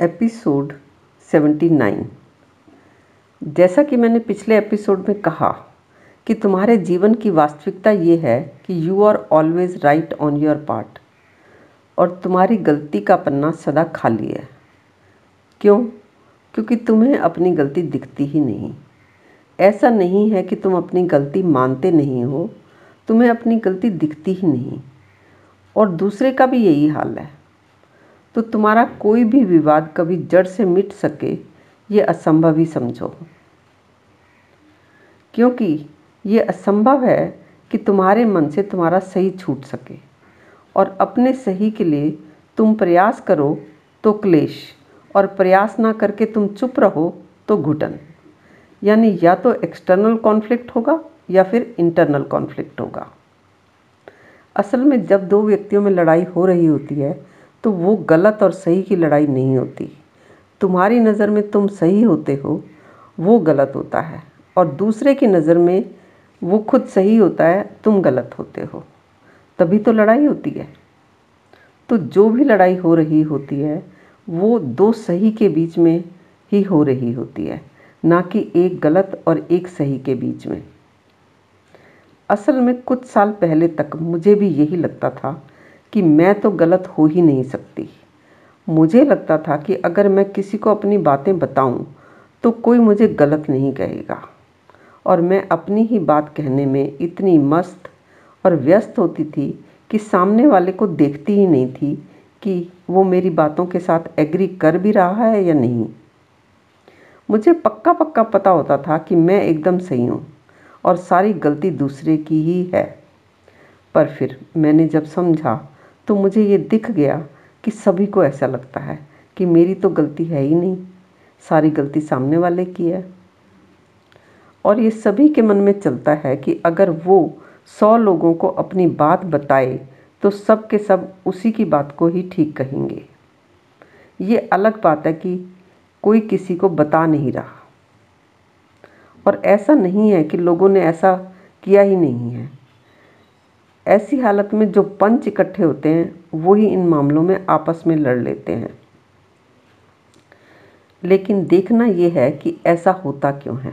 Episode 79 जैसा कि मैंने पिछले एपिसोड में कहा कि तुम्हारे जीवन की वास्तविकता ये है कि you are always right on your part और तुम्हारी गलती का पन्ना सदा खाली है। क्यों? क्योंकि तुम्हें अपनी गलती दिखती ही नहीं। ऐसा नहीं है कि तुम अपनी गलती मानते नहीं हो, तुम्हें अपनी गलती दिखती ही नहीं। और दूसरे का भी यही हाल है। तो तुम्हारा कोई भी विवाद कभी जड़ से मिट सके, ये असंभव ही समझो। क्योंकि ये असंभव है कि तुम्हारे मन से तुम्हारा सही छूट सके और अपने सही के लिए तुम प्रयास करो तो क्लेश और प्रयास ना करके तुम चुप रहो तो घुटन। यानी या तो एक्सटर्नल कॉन्फ्लिक्ट होगा या फिर इंटरनल कॉन्फ्लिक्ट होगा। असल में जब दो व्यक्तियों में लड़ाई हो रही होती है तो वो गलत और सही की लड़ाई नहीं होती। तुम्हारी नज़र में तुम सही होते हो, वो गलत होता है। और दूसरे की नज़र में वो खुद सही होता है, तुम गलत होते हो। तभी तो लड़ाई होती है। तो जो भी लड़ाई हो रही होती है, वो दो सही के बीच में ही हो रही होती है, ना कि एक गलत और एक सही के बीच में। असल में कुछ साल पहले तक मुझे भी यही लगता था कि मैं तो गलत हो ही नहीं सकती। मुझे लगता था कि अगर मैं किसी को अपनी बातें बताऊँ तो कोई मुझे गलत नहीं कहेगा। और मैं अपनी ही बात कहने में इतनी मस्त और व्यस्त होती थी कि सामने वाले को देखती ही नहीं थी कि वो मेरी बातों के साथ एग्री कर भी रहा है या नहीं। मुझे पक्का पक्का पता होता था कि मैं एकदम सही हूँ और सारी गलती दूसरे की ही है। पर फिर मैंने जब समझा तो मुझे ये दिख गया कि सभी को ऐसा लगता है कि मेरी तो गलती है ही नहीं, सारी गलती सामने वाले की है। और ये सभी के मन में चलता है कि अगर वो सौ लोगों को अपनी बात बताए तो सब के सब उसी की बात को ही ठीक कहेंगे। ये अलग बात है कि कोई किसी को बता नहीं रहा। और ऐसा नहीं है कि लोगों ने ऐसा किया ही नहीं है। ऐसी हालत में जो पंच इकट्ठे होते हैं, वो ही इन मामलों में आपस में लड़ लेते हैं। लेकिन देखना ये है कि ऐसा होता क्यों है।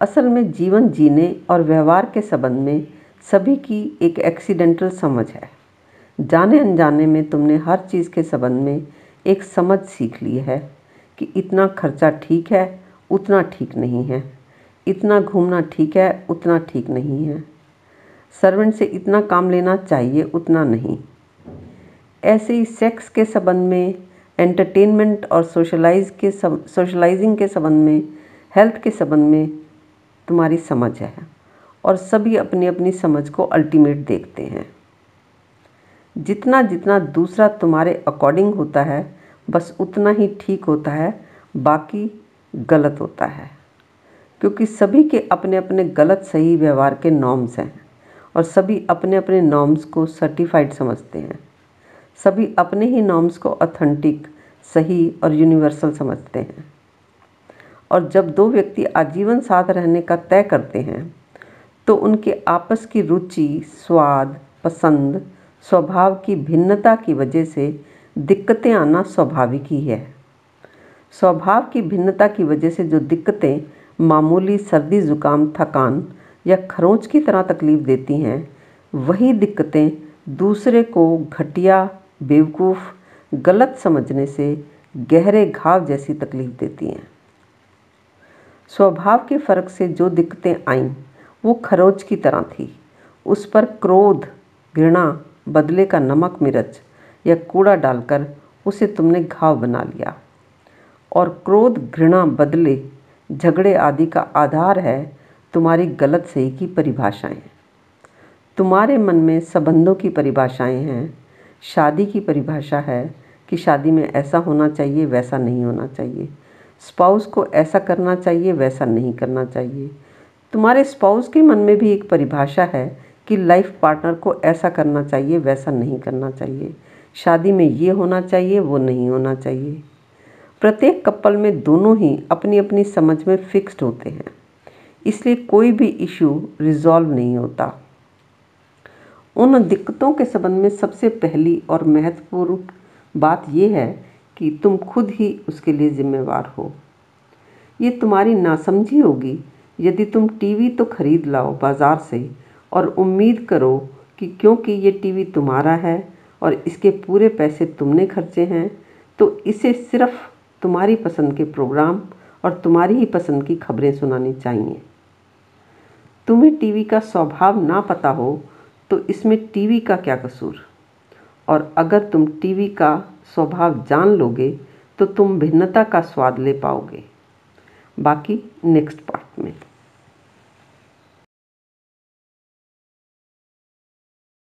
असल में जीवन जीने और व्यवहार के संबंध में सभी की एक एक्सीडेंटल समझ है। जाने अनजाने में तुमने हर चीज़ के संबंध में एक समझ सीख ली है कि इतना खर्चा ठीक है, उतना ठीक नहीं है। इतना घूमना ठीक है, उतना ठीक नहीं है। सर्वेंट से इतना काम लेना चाहिए उतना नहीं। ऐसे ही सेक्स के संबंध में एंटरटेनमेंट और सोशलाइज के सोशलाइजिंग के संबंध में हेल्थ के संबंध में तुम्हारी समझ है और सभी अपनी अपनी समझ को अल्टीमेट देखते हैं। जितना जितना दूसरा तुम्हारे अकॉर्डिंग होता है, बस उतना ही ठीक होता है, बाकी गलत होता है। क्योंकि सभी के अपने अपने गलत सही व्यवहार के नॉर्म्स हैं। और सभी अपने अपने नॉर्म्स को सर्टिफाइड समझते हैं। सभी अपने ही नॉर्म्स को ऑथेंटिक सही और यूनिवर्सल समझते हैं। और जब दो व्यक्ति आजीवन साथ रहने का तय करते हैं तो उनके आपस की रुचि, स्वाद, पसंद, स्वभाव की भिन्नता की वजह से दिक्कतें आना स्वाभाविक ही है। स्वभाव की भिन्नता की वजह से जो दिक्कतें, मामूली सर्दी, ज़ुकाम, थकान या खरोंच की तरह तकलीफ़ देती हैं, वही दिक्कतें दूसरे को घटिया, बेवकूफ़, गलत समझने से गहरे घाव जैसी तकलीफ़ देती हैं। स्वभाव के फ़र्क से जो दिक्कतें आईं, वो खरोच की तरह थी। उस पर क्रोध, घृणा, बदले का नमक मिर्च या कूड़ा डालकर उसे तुमने घाव बना लिया। और क्रोध, घृणा, बदले, झगड़े आदि का आधार है तुम्हारी गलत सही की परिभाषाएँ तुम्हारे मन में संबंधों की परिभाषाएँ हैं। शादी की परिभाषा है कि शादी में ऐसा होना चाहिए, वैसा नहीं होना चाहिए। स्पाउस को ऐसा करना चाहिए, वैसा नहीं करना चाहिए। तुम्हारे स्पाउस के मन में भी एक परिभाषा है कि लाइफ पार्टनर को ऐसा करना चाहिए, वैसा नहीं करना चाहिए। शादी में ये होना चाहिए, वो नहीं होना चाहिए। प्रत्येक कपल में दोनों ही अपनी अपनी समझ में फिक्स्ड होते हैं। इसलिए कोई भी इशू रिजॉल्व नहीं होता। उन दिक्कतों के संबंध में सबसे पहली और महत्वपूर्ण बात यह है कि तुम खुद ही उसके लिए जिम्मेवार हो। ये तुम्हारी नासमझी होगी। यदि तुम टीवी तो खरीद लाओ बाज़ार से और उम्मीद करो कि क्योंकि ये टीवी तुम्हारा है और इसके पूरे पैसे तुमने खर्चे हैं तो इसे सिर्फ़ तुम्हारी पसंद के प्रोग्राम और तुम्हारी ही पसंद की खबरें सुनानी चाहिए। तुम्हें टीवी का स्वभाव ना पता हो तो इसमें टीवी का क्या कसूर? और अगर तुम टीवी का स्वभाव जान लोगे तो तुम भिन्नता का स्वाद ले पाओगे। बाकी नेक्स्ट पार्ट में।